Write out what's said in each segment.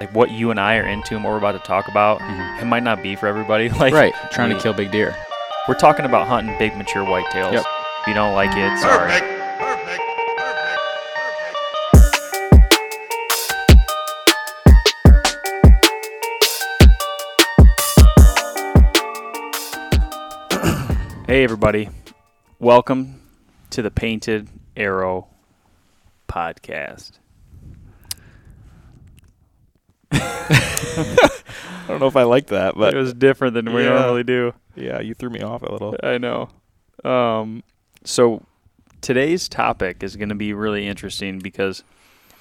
like what you and I are into and what we're about to talk about, Mhm. it might not be for everybody. Like Right, trying we- to kill big deer. We're talking about hunting big mature whitetails. Yep. If you don't like it, sorry. Perfect. Perfect. Perfect. Hey everybody. Welcome to the Painted Arrow podcast. I don't know if I like that, But it was different than we Yeah. normally do. yeah, you threw me off a little. I know. Um, so today's topic is going to be really interesting because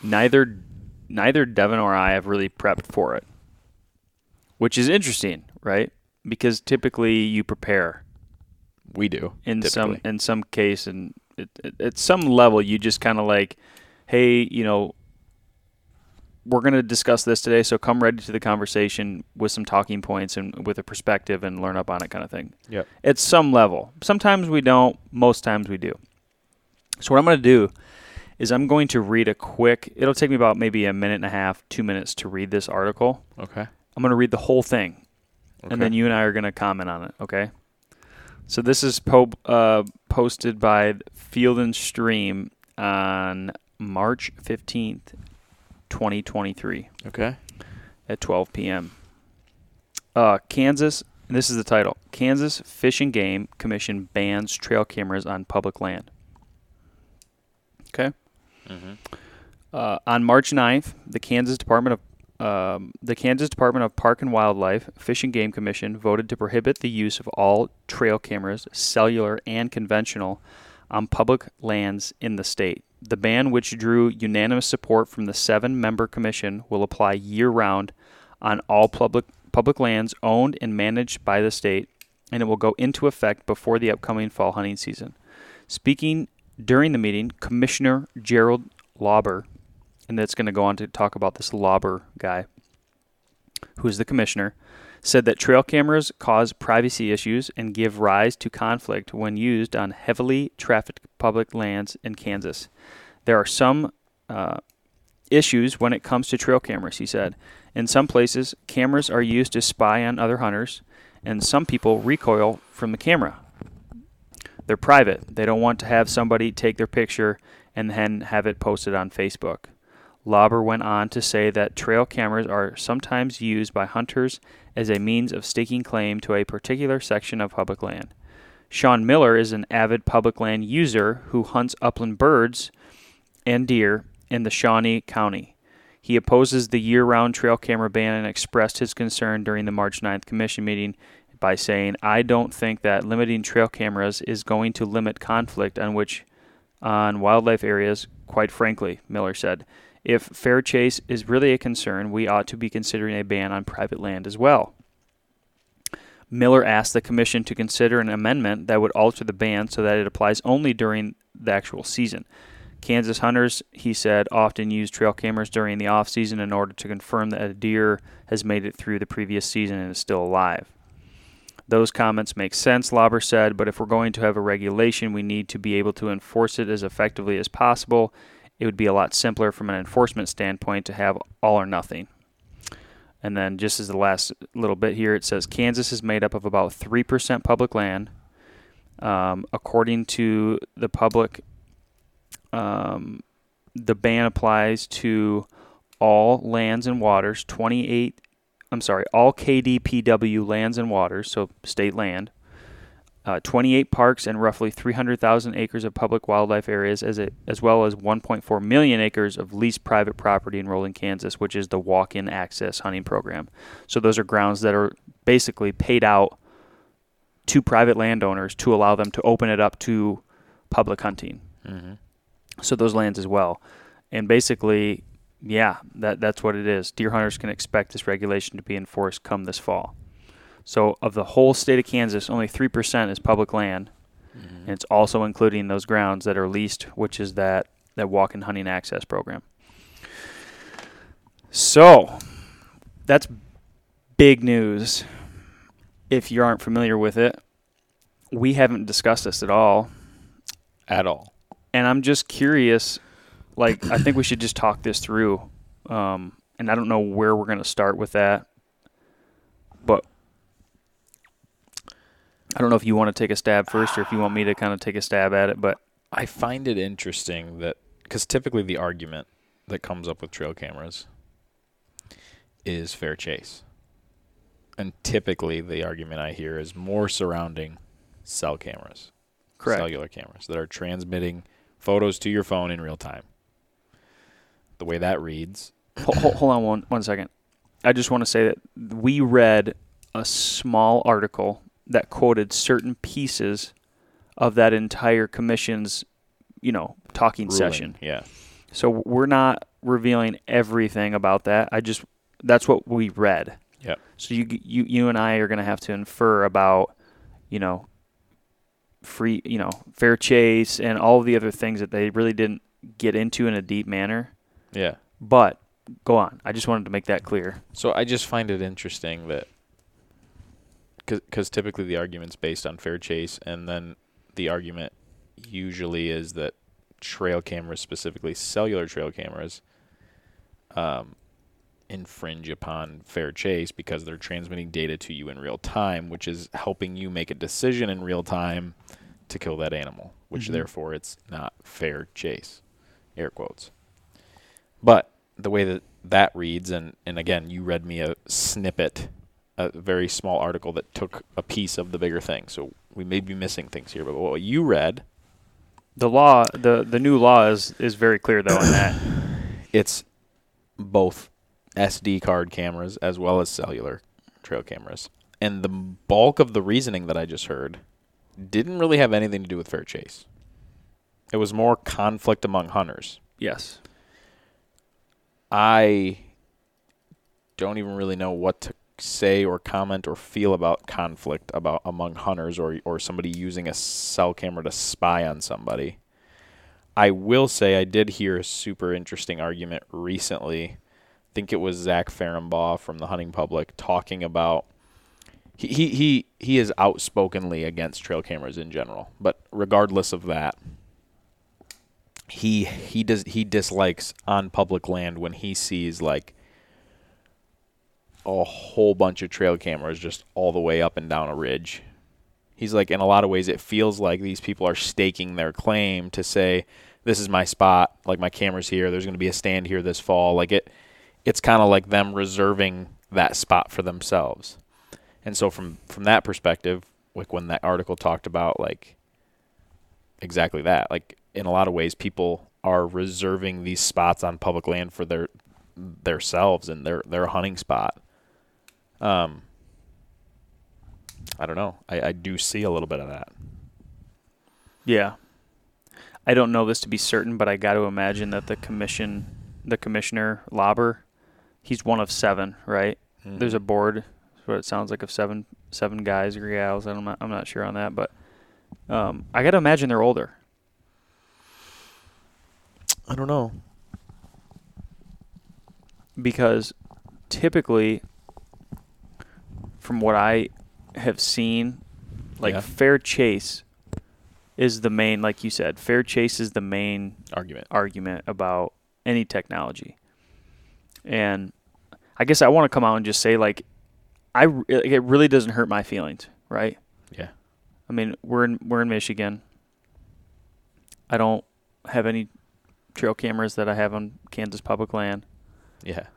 neither neither Devin or I have really prepped for it, which is interesting, right? Because typically you prepare We do in some in some case, and it, it, at some level you just kind of like, hey, you know. We're going to discuss this today, so come ready to the conversation with some talking points and with a perspective and learn up on it, kind of thing Yep. at some level. Sometimes we don't, most times we do. So what I'm going to do is I'm going to read a quick, it'll take me about maybe a minute and a half, 2 minutes to read this article. Okay. I'm going to read the whole thing okay. and then you and I are going to comment on it, okay? So this is po- uh, posted by Field and Stream on March 15th, 2023 Okay. at 12 p.m. Uh, Kansas, and this is the title Kansas Fish and Game Commission bans trail cameras on public land. Okay. Mm-hmm. Uh, on March 9th, the Kansas Department of um, the Kansas Department of Park and Wildlife Fish and Game Commission voted to prohibit the use of all trail cameras, cellular and conventional, on public lands in the state. The ban, which drew unanimous support from the seven-member commission, will apply year-round on all public public lands owned and managed by the state, and it will go into effect before the upcoming fall hunting season. Speaking during the meeting, Commissioner Gerald Lauber, and that's going to go on to talk about this Lauber guy, who is the commissioner, said that trail cameras cause privacy issues and give rise to conflict when used on heavily trafficked public lands in Kansas. There are some uh, issues when it comes to trail cameras, he said. In some places, cameras are used to spy on other hunters, and some people recoil from the camera. They're private. They don't want to have somebody take their picture and then have it posted on Facebook. Lauber went on to say that trail cameras are sometimes used by hunters as a means of staking claim to a particular section of public land. Sean Miller is an avid public land user who hunts upland birds and deer in the Shawnee County. He opposes the year round trail camera ban and expressed his concern during the March 9th commission meeting by saying, I don't think that limiting trail cameras is going to limit conflict on which on wildlife areas, quite frankly, Miller said. If fair chase is really a concern, we ought to be considering a ban on private land as well. Miller asked the commission to consider an amendment that would alter the ban so that it applies only during the actual season. Kansas hunters, he said, often use trail cameras during the off season in order to confirm that a deer has made it through the previous season and is still alive. Those comments make sense, Lauber said, but if we're going to have a regulation, we need to be able to enforce it as effectively as possible. It would be a lot simpler from an enforcement standpoint to have all or nothing. And then, just as the last little bit here, it says Kansas is made up of about 3% public land. Um, according to the public, um, the ban applies to all lands and waters, 28 I'm sorry, all KDPW lands and waters, so state land, uh, 28 parks and roughly 300,000 acres of public wildlife areas, as, it, as well as 1.4 million acres of leased private property in Rolling, Kansas, which is the walk in access hunting program. So those are grounds that are basically paid out to private landowners to allow them to open it up to public hunting. Mm-hmm. So those lands as well. And basically, yeah, that that's what it is. Deer hunters can expect this regulation to be enforced come this fall. So of the whole state of Kansas, only three percent is public land, and it's also including those grounds that are leased, which is that that walk and hunting access program. So that's big news. If you aren't familiar with it, we haven't discussed this at all At all. and I'm just curious. Like, I think we should just talk this through. Um, and I don't know where we're going to start with that, but I don't know if you want to take a stab first or if you want me to ah. kind of take a stab at it. But I find it interesting that because typically the argument that comes up with trail cameras is fair chase. And typically the argument I hear is more surrounding cell cameras, correct, cellular cameras that are transmitting photos to your phone in real time. The way that reads, hold, hold, hold on one one second. I just want to say that we read a small article that quoted certain pieces of that entire commission's, you know, talking ruling, session. yeah, So we're not revealing everything about that. I just that's what we read. Yep. So you you you and I are going to have to infer about, you know, free, you know, fair chase and all the other things that they really didn't get into in a deep manner. yeah. But go on. I just wanted to make that clear. So I just find it interesting that because typically the argument's based on fair chase, and then the argument usually is that trail cameras, specifically cellular trail cameras, um, infringe upon fair chase because they're transmitting data to you in real time, which is helping you make a decision in real time to kill that animal, which Mhm. therefore it's not fair chase, air quotes. But the way that that reads, and, and again, you read me a snippet, a very small article that took a piece of the bigger thing. So we may be missing things here, but what you read, The law, the the new law is is very clear though on that. it's both SD card cameras as well as cellular trail cameras. And the bulk of the reasoning that I just heard didn't really have anything to do with fair chase. It was more conflict among hunters. Yes. I don't even really know what to say or comment or feel about conflict about among hunters or or somebody using a cell camera to spy on somebody. I will say I did hear a super interesting argument recently. I think it was Zach Ferenbaugh from the Hunting Public talking about he, he he he is outspokenly against trail cameras in general, but regardless of that, he he does he dislikes on public land when he sees like a whole bunch of trail cameras just all the way up and down a ridge. He's like in a lot of ways it feels like these people are staking their claim to say this is my spot, like my camera's here, there's going to be a stand here this fall. Like it it's kind of like them reserving that spot for themselves. And so from from that perspective, like when that article talked about like exactly that, like in a lot of ways people are reserving these spots on public land for their themselves and their their hunting spot. Um I don't know. I, I do see a little bit of that. Yeah. I don't know this to be certain, but I got to imagine that the commission, the commissioner Lauber, he's one of seven, right? There's a board. What it sounds like of seven seven guys or gals. I'm not I'm not sure on that, but um, I got to imagine they're older. I don't know. because typically from what I have seen like Yeah. fair chase is the main like you said fair chase is the main Argument. argument about any technology and I guess I want to come out and just say like I it really doesn't hurt my feelings right Yeah. I mean we're in we're in Michigan I don't have any trail cameras that I have on Kansas public land Yeah.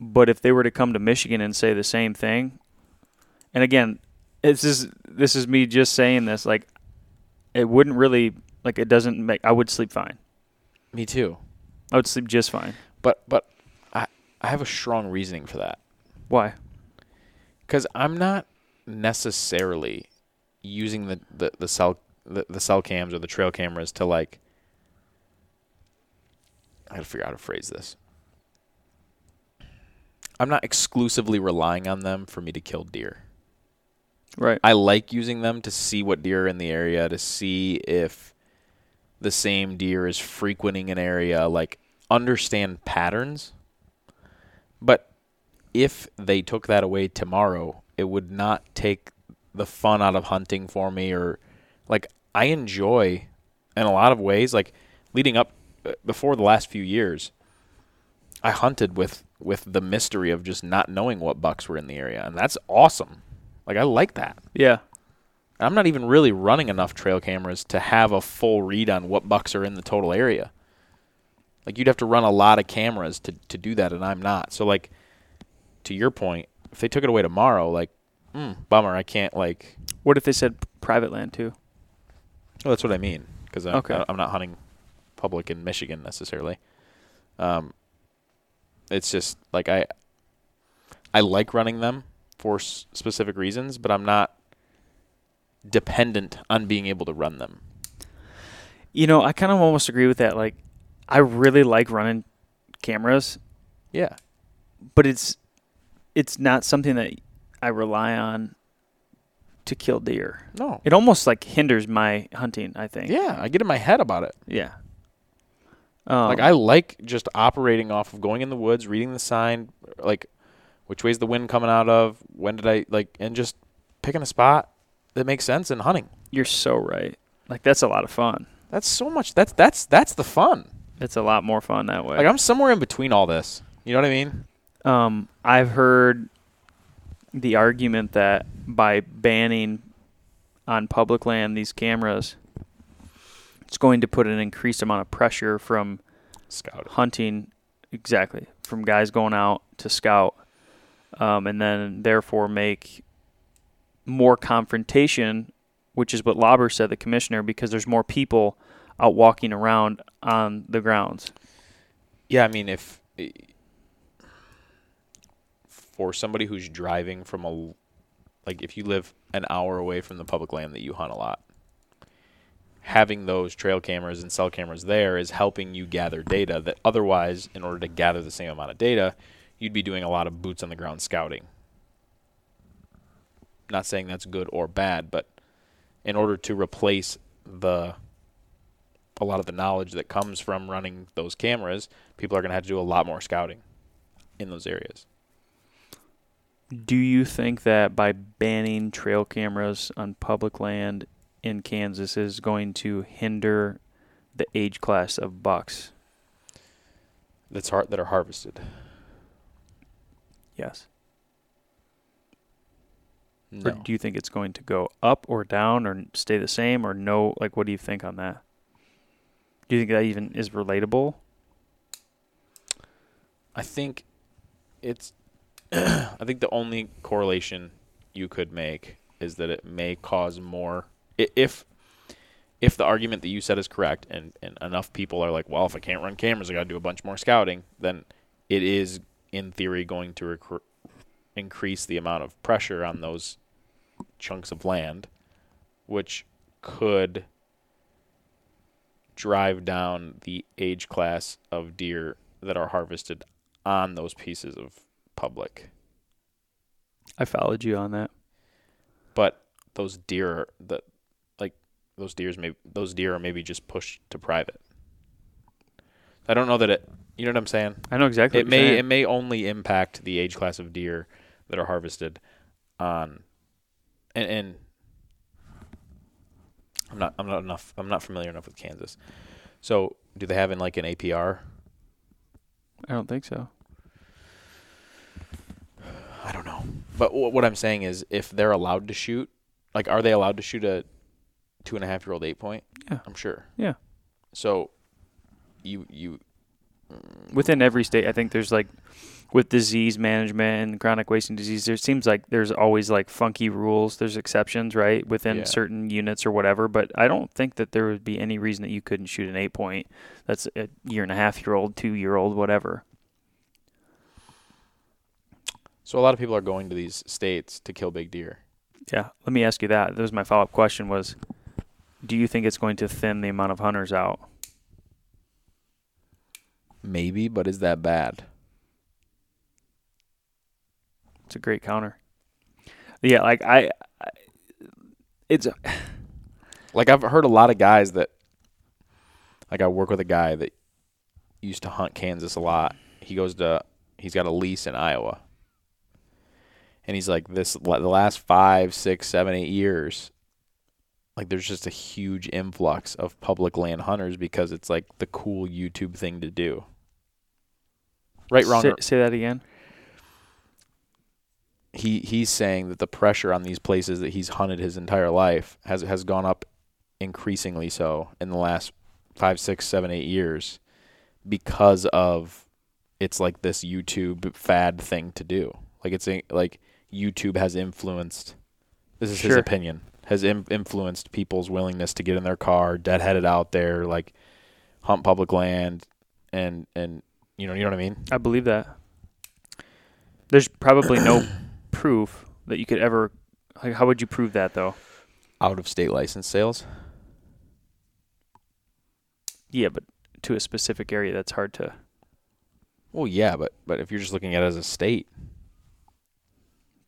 But if they were to come to Michigan and say the same thing, and again, this is this is me just saying this, like it wouldn't really like it doesn't make I would sleep fine. Me too. I would sleep just fine. But but I I have a strong reasoning for that. Why? Because I'm not necessarily using the, the, the cell the, the cell cams or the trail cameras to like I gotta figure out how to phrase this. I'm not exclusively relying on them for me to kill deer. Right. I like using them to see what deer are in the area, to see if the same deer is frequenting an area, like understand patterns. But if they took that away tomorrow, it would not take the fun out of hunting for me or like I enjoy in a lot of ways like leading up uh, before the last few years I hunted with with the mystery of just not knowing what bucks were in the area, and that's awesome. Like I like that. Yeah. I'm not even really running enough trail cameras to have a full read on what bucks are in the total area. Like you'd have to run a lot of cameras to to do that, and I'm not. So like, to your point, if they took it away tomorrow, like, mm, bummer. I can't like. What if they said private land too? Well, that's what I mean because I'm, Okay. I'm not hunting public in Michigan necessarily. Um, it's just like I, I like running them for s- specific reasons, but I'm not dependent on being able to run them. You know, I kind of almost agree with that. Like, I really like running cameras, Yeah, but it's it's not something that I rely on to kill deer. no, It almost like hinders my hunting. I think. yeah, I get in my head about it. Yeah. Um, like I like just operating off of going in the woods, reading the sign, like which way's the wind coming out of, when did I like, and just picking a spot that makes sense and hunting. you're so right. Like that's a lot of fun. That's so much. That's that's that's the fun. It's a lot more fun that way. Like I'm somewhere in between all this. You know what I mean? Um, I've heard the argument that by banning on public land these cameras, it's going to put an increased amount of pressure from Scout. hunting, exactly, from guys going out to scout, um, and then therefore make more confrontation, which is what Lauber said, the commissioner, because there's more people out walking around on the grounds. Yeah, I mean if for somebody who's driving from a like if you live an hour away from the public land that you hunt a lot, having those trail cameras and cell cameras there is helping you gather data that otherwise in order to gather the same amount of data, you'd be doing a lot of boots on the ground scouting. Not saying that's good or bad, but in order to replace the a lot of the knowledge that comes from running those cameras, people are going to have to do a lot more scouting in those areas. Do you think that by banning trail cameras on public land in Kansas is going to hinder the age class of bucks? That's har- that are harvested. Yes. No. Or do you think it's going to go up or down or stay the same or no? Like, what do you think on that? Do you think that even is relatable? I think it's I think the only correlation you could make is that it may cause more if if the argument that you said is correct and, and enough people are like, well, if I can't run cameras, I got to do a bunch more scouting, then it is in theory going to recru- increase the amount of pressure on those chunks of land, which could drive down the age class of deer that are harvested on those pieces of public. I followed you on that. But those deer that those deers may those deer are maybe just pushed to private. I don't know that it you know what I'm saying? I know exactly. it what you're may saying. it may only impact the age class of deer that are harvested on and, and I'm not I'm not enough I'm not familiar enough with Kansas. So do they have in like an APR? I don't think so. I don't know. But wh- what I'm saying is, if they're allowed to shoot, like, are they allowed to shoot a two and a half year old eight point? Yeah. I'm sure. Yeah. So, you you mm. Within every state, I think there's like with disease management and chronic wasting disease, there seems like there's always like funky rules. There's exceptions, right, within Yeah. certain units or whatever. But I don't think that there would be any reason that you couldn't shoot an eight point. That's a year and a half year old, two year old, whatever. so a lot of people are going to these states to kill big deer. Yeah. Let me ask you that. That was my follow up question. Was do you think it's going to thin the amount of hunters out? Maybe, but is that bad? It's a great counter. Yeah, like I, I it's Like I've heard a lot of guys that, like I work with a guy that used to hunt Kansas a lot. He goes to, he's got a lease in Iowa, and he's like this the last five, six, seven, eight years. Like there's just a huge influx of public land hunters because it's like the cool YouTube thing to do. Right, wrong. Say, or- say that again. he he's saying that the pressure on these places that he's hunted his entire life has has gone up increasingly so in the last five, six, seven, eight years because of it's like this YouTube fad thing to do. Like it's like YouTube has influenced. This is his opinion. Has Im- influenced people's willingness to get in their car, deadheaded out there, like hunt public land, and and you know you know what I mean. I believe that. There's probably no proof that you could ever. Like, how would you prove that though? Out of state license sales. Yeah, but to a specific area, that's hard to. Well, yeah, but but if you're just looking at it as a state,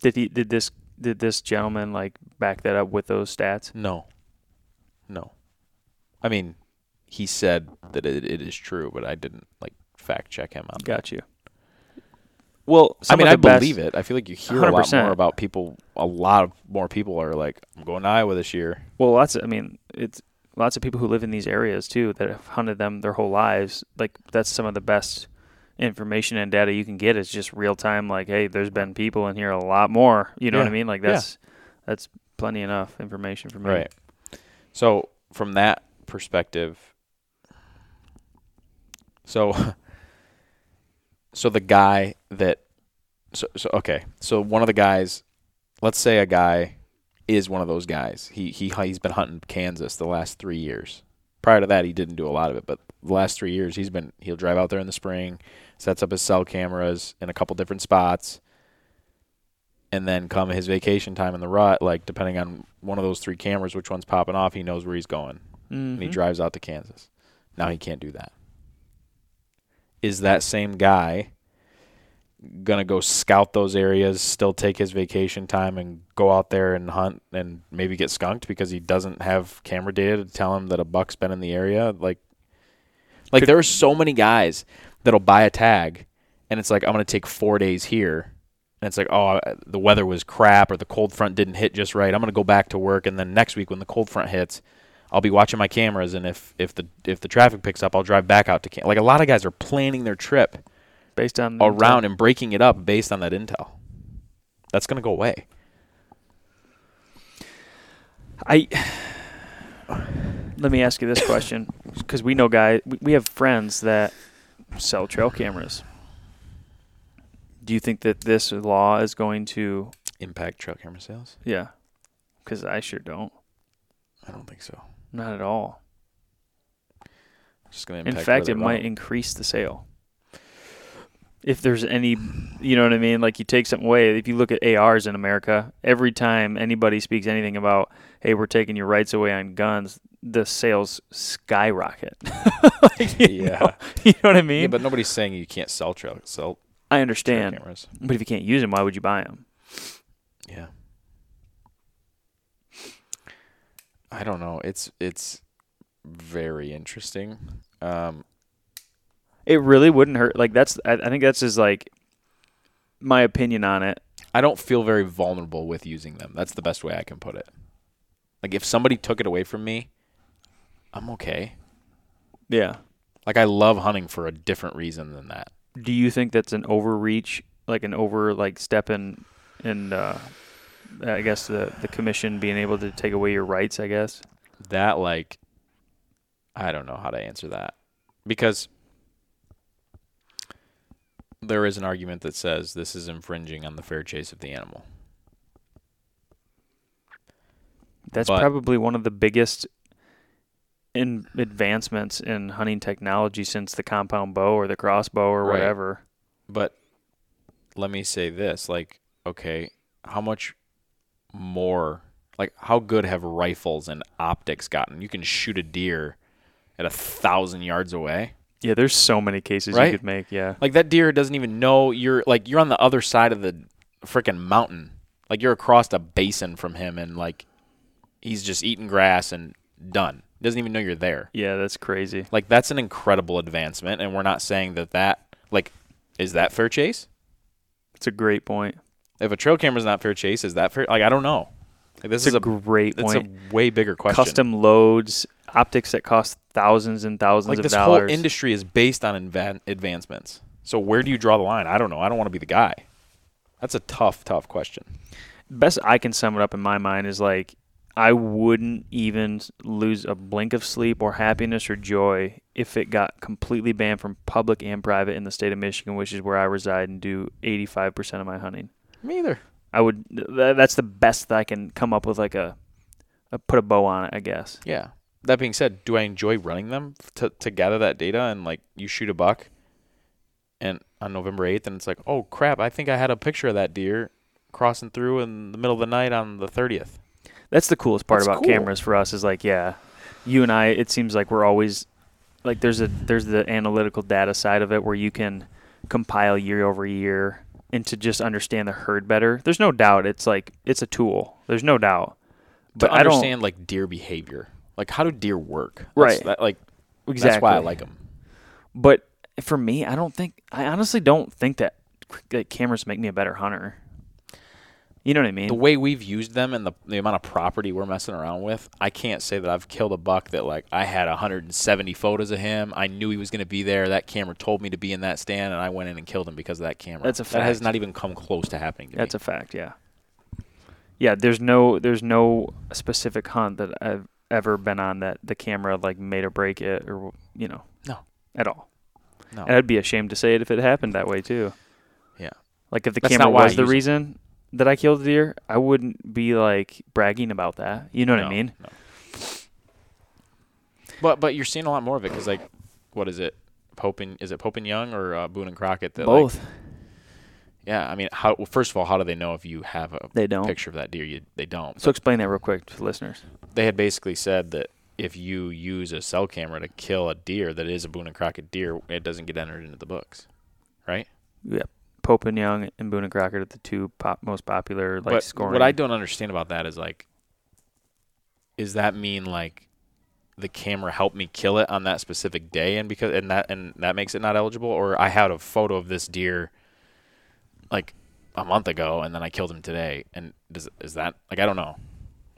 Did he? Did this? Did this gentleman like back that up with those stats? no, no. I mean, he said that it, it is true, but I didn't like fact check him on. that. Got you. Well, I mean, I believe it. I feel like you hear a lot more about people. A lot of more people are like, "I'm going to Iowa this year." Well, lots. Of, I mean, it's lots of people who live in these areas too that have hunted them their whole lives. Like that's some of the best information and data you can get is just real time. Like, hey, there's been people in here a lot more. You know what I mean? Like Yeah. that's that's plenty enough information for me. Right. So from that perspective, so so the guy that so so okay, so one of the guys, let's say a guy is one of those guys. He he he's been hunting Kansas the last three years. Prior to that, he didn't do a lot of it, but the last three years, he's been he'll drive out there in the spring, sets up his cell cameras in a couple different spots, and then come his vacation time in the rut, like depending on one of those three cameras, which one's popping off, he knows where he's going, and he Mhm. drives out to Kansas. Now he can't do that. Is that same guy gonna go scout those areas, still take his vacation time, and go out there and hunt, and maybe get skunked because he doesn't have camera data to tell him that a buck's been in the area? Like, like there are so many guys that'll buy a tag, and it's like I'm gonna take four days here. And it's like, oh, uh, the weather was crap, or the cold front didn't hit just right. I'm gonna go back to work, and then next week when the cold front hits, I'll be watching my cameras, and if if the if the traffic picks up, I'll drive back out to camp. Like a lot of guys are planning their trip based on around and breaking it up based on that intel. That's gonna go away. I let me ask you this question because we know guys, we, have friends that sell trail cameras. Do you think that this law is going to? Impact trail camera sales? Yeah, because I sure don't. I don't think so. Not at all. Just gonna In fact, it might increase the sale. If there's any, you know what I mean? Like you take something away. If you look at ARs in America, every time anybody speaks anything about, hey, we're taking your rights away on guns, the sales skyrocket. Like, you Yeah. know- you know what I mean? yeah, but nobody's saying you can't sell trail sell I understand. cameras. But if you can't use them, why would you buy them? Yeah. I don't know. It's it's very interesting. Um, It really wouldn't hurt. Like that's, I, I think that's just like my opinion on it. I don't feel very vulnerable with using them. That's the best way I can put it. Like if somebody took it away from me, I'm okay. Yeah. Like I love hunting for a different reason than that. Do you think that's an overreach, like an over like step in, in uh, I guess the the commission being able to take away your rights? I guess. That like I don't know how to answer that. Because there is an argument that says this is infringing on the fair chase of the animal. That's But- probably one of the biggest in advancements in hunting technology since the compound bow or the crossbow or Right. whatever. But let me say this, like, okay, how much more like how good have rifles and optics gotten? You can shoot a deer at a thousand yards away. Yeah, there's so many cases Right? you could make. Yeah. Like that deer doesn't even know you're like you're on the other side of the freaking mountain. Like you're across a basin from him and like he's just eating grass and done. Doesn't even know you're there. Yeah, that's crazy. Like that's an incredible advancement and we're not saying that that like is that fair chase? It's a great point. If a trail camera's not fair chase, is that fair? Like I don't know. Like this It's is a, a great point. a way bigger question. Custom loads, optics that cost thousands and thousands like of this dollars. whole industry is based on invan- advancements. So where do you draw the line? I don't know. I don't want to be the guy. That's a tough, tough question. Best I can sum it up in my mind is like I wouldn't even lose a blink of sleep or happiness or joy if it got completely banned from public and private in the state of Michigan, which is where I reside and do 85% of my hunting. Me either. I would. That's the best that I can come up with. Like a, a put a bow on it, I guess. Yeah. That being said, do I enjoy running them to to gather that data and like you shoot a buck, and on November eighth, and it's like, oh crap, I think I had a picture of that deer crossing through in the middle of the night on the thirtieth. That's the coolest part That's about cool. cameras for us is like, yeah, you and I. It seems like we're always like there's a there's the analytical data side of it where you can compile year over year and to just understand the herd better. There's no doubt it's like it's a tool. There's no doubt. But to I don't understand like deer behavior. Like how do deer work? Right. That, like exactly. that's why I like them. But for me, I don't think I honestly don't think that, that cameras make me a better hunter. You know what I mean? The way we've used them and the, the amount of property we're messing around with, I can't say that I've killed a buck that like I had 170 photos of him. I knew he was going to be there. That camera told me to be in that stand, and I went in and killed him because of that camera. That's a fact. That has not even come close to happening to That's me. a fact, yeah. Yeah, there's no there's no specific hunt that I've ever been on that the camera like made or break it or you know. No. At all. no. And I'd be ashamed to say it if it happened that way too. Yeah. Like if the That's camera was the use it. reason that I killed the deer, I wouldn't be like bragging about that. You know what I mean? No. But but you're seeing a lot more of it because like, what is it? Pope and is it Pope and Young or uh, Boone and Crockett? That, like- Both. Yeah. I mean, how? Well, first of all, how do they know if you have a They don't. picture of that deer? You, they don't. So explain that real quick to listeners. they had basically said that if you use a cell camera to kill a deer that is a Boone and Crockett deer, it doesn't get entered into the books, right? Yep. Pope and Young and Boone and Crockett are the two pop, most popular like but scoring. what I don't understand about that is like, is that mean like the camera helped me kill it on that specific day, and because and that and that makes it not eligible, or I had a photo of this deer like a month ago, and then I killed him today, and does is that like I don't know,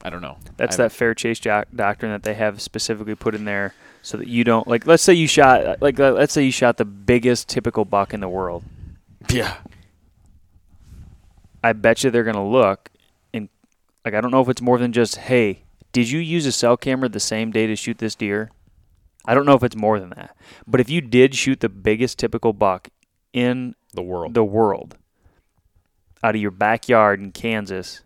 I don't know. That's that fair chase doc- doctrine that they have specifically put in there so that you don't like. Let's say you shot like let's say you shot the biggest typical buck in the world. yeah. I bet you they're gonna look and like I don't know if it's more than just hey, did you use a cell camera the same day to shoot this deer? I don't know if it's more than that. But if you did shoot the biggest typical buck in The world. the world out of your backyard in Kansas,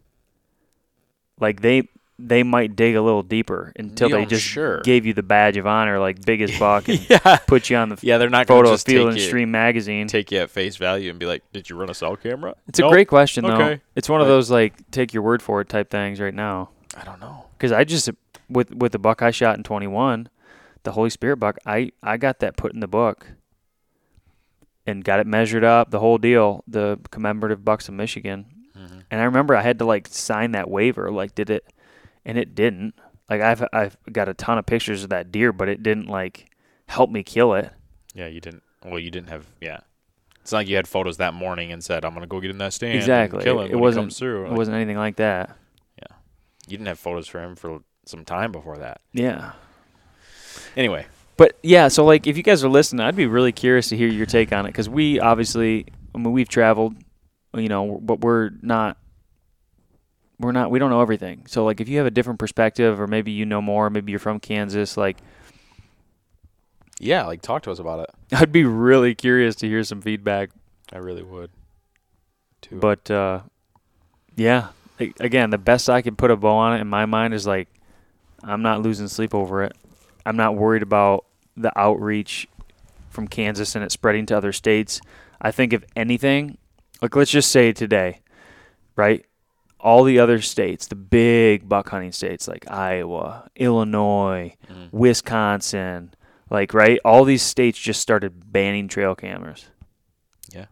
like they they might dig a little deeper until Yeah, they oh, just sure. gave you the badge of honor, like biggest buck, and yeah. put you on the Yeah, they're not photo of Field and you, Stream magazine. take you at face value and be like, "Did you run a cell camera?" It's a great question, though. Okay. It's one of those like take your word for it type things right now. I don't know. Because I just with with the buck I shot in 21, the Holy Spirit buck, I I got that put in the book and got it measured up, the whole deal, the commemorative bucks of Michigan. Mhm. And I remember I had to like sign that waiver, like did it, and it didn't. Like I've I've got a ton of pictures of that deer, but it didn't like help me kill it. Yeah, you didn't. Well, you didn't have. Yeah, it's not like you had photos that morning and said, "I'm gonna go get in that stand." and Exactly. kill him It when wasn't- comes through. It wasn't anything like that. Yeah, you didn't have photos for him for some time before that. Yeah. Anyway, But yeah, so like if you guys are listening, I'd be really curious to hear your take on it because we obviously, I mean, we've traveled, you know, but we're not, we're not, we don't know everything. So like if you have a different perspective, or maybe you know more, maybe you're from Kansas, like yeah, like talk to us about it. I'd be really curious to hear some feedback. I really would. Too. But uh, yeah, again, the best I can put a bow on it in my mind is like I'm not losing sleep over it. I'm not worried about the outreach from Kansas and it spreading to other states. I think if anything, like let's just say today, right? All the other states, the big buck hunting states like Iowa, Illinois, Mhm. Wisconsin, like right, all these states just started banning trail cameras. Yeah.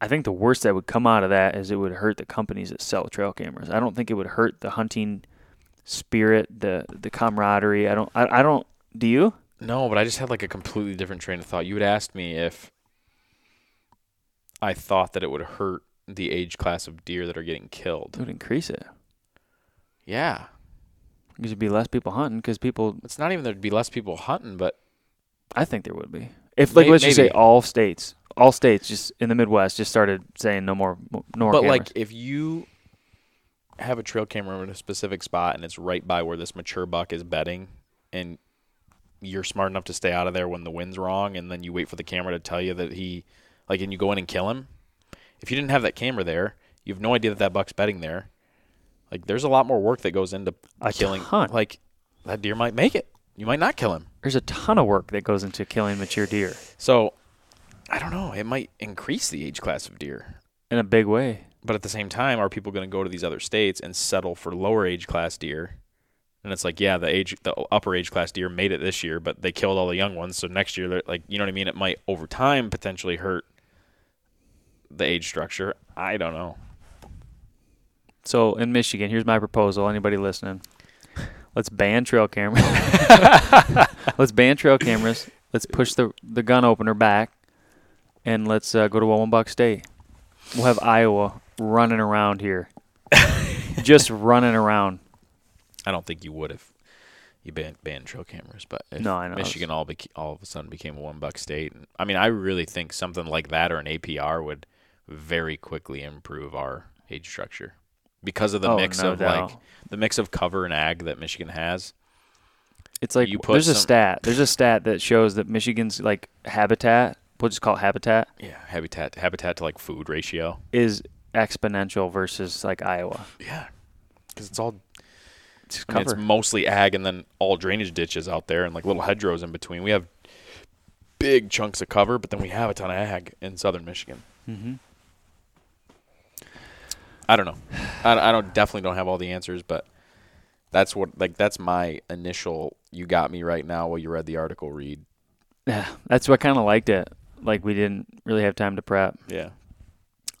I think the worst that would come out of that is it would hurt the companies that sell trail cameras. I don't think it would hurt the hunting spirit, the the camaraderie. I don't. I, I don't. Do you? No, but I just had like a completely different train of thought. You had asked me if I thought that it would hurt the age class of deer that are getting killed. It would increase it. Yeah. Because there'd be less people hunting. Because people, It's not even there'd be less people hunting, but I think there would be. If like May- let's just say all states, all states just in the Midwest just started saying no more, no more but cameras. like if you have a trail camera in a specific spot and it's right by where this mature buck is bedding and you're smart enough to stay out of there when the wind's wrong and then you wait for the camera to tell you that he like and you go in and kill him if you didn't have that camera there you have no idea that that buck's bedding there. Like there's a lot more work that goes into A killing ton. like that deer might make it. You might not kill him. There's a ton of work that goes into killing mature deer. So i don't know. It might increase the age class of deer. In a big way. But at the same time, are people going to go to these other states and settle for lower age class deer? And it's like, yeah, the age, the upper age class deer made it this year, but they killed all the young ones. So next year, they're like, you know what I mean? It might over time potentially hurt the age structure. I don't know. So in Michigan, here's my proposal. Anybody listening? Let's ban trail cameras. let's ban trail cameras. Let's push the the gun opener back, and let's uh, go to one buck state. We'll have Iowa running around here, just running around. I don't think you would if you banned, banned trail cameras, but if No, I know. Michigan all beca- all of a sudden became a one buck state, and I mean, I really think something like that or an APR would very quickly improve our age structure because of the Oh, mix no of doubt. like the mix of cover and ag that Michigan has. It's like there's a stat. There's a stat that shows that Michigan's like habitat, we'll just call it habitat, Yeah, habitat habitat to like food ratio. is exponential versus like Iowa. Yeah, because it's all It's I mean, it's mostly ag and then all drainage ditches out there and like little hedgerows in between. We have big chunks of cover, but then we have a ton of ag in southern Michigan. mm-hmm. I don't know. I, I don't definitely don't have all the answers, but that's what like that's my initial. You got me right now while you read the article. Read. Yeah, that's what I kind of liked it. Like we didn't really have time to prep. Yeah.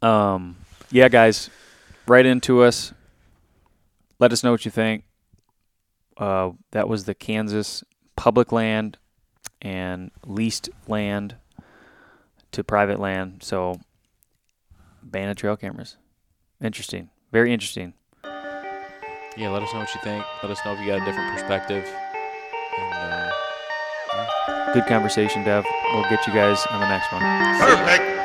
Um, yeah, guys, write into us. Let us know what you think. Uh, that was the Kansas public land and leased land to private land. So, ban of trail cameras. Interesting. Very interesting. Yeah. Let us know what you think. Let us know if you got a different perspective. And, uh, Good conversation, Dev. We'll get you guys on the next one. Perfect.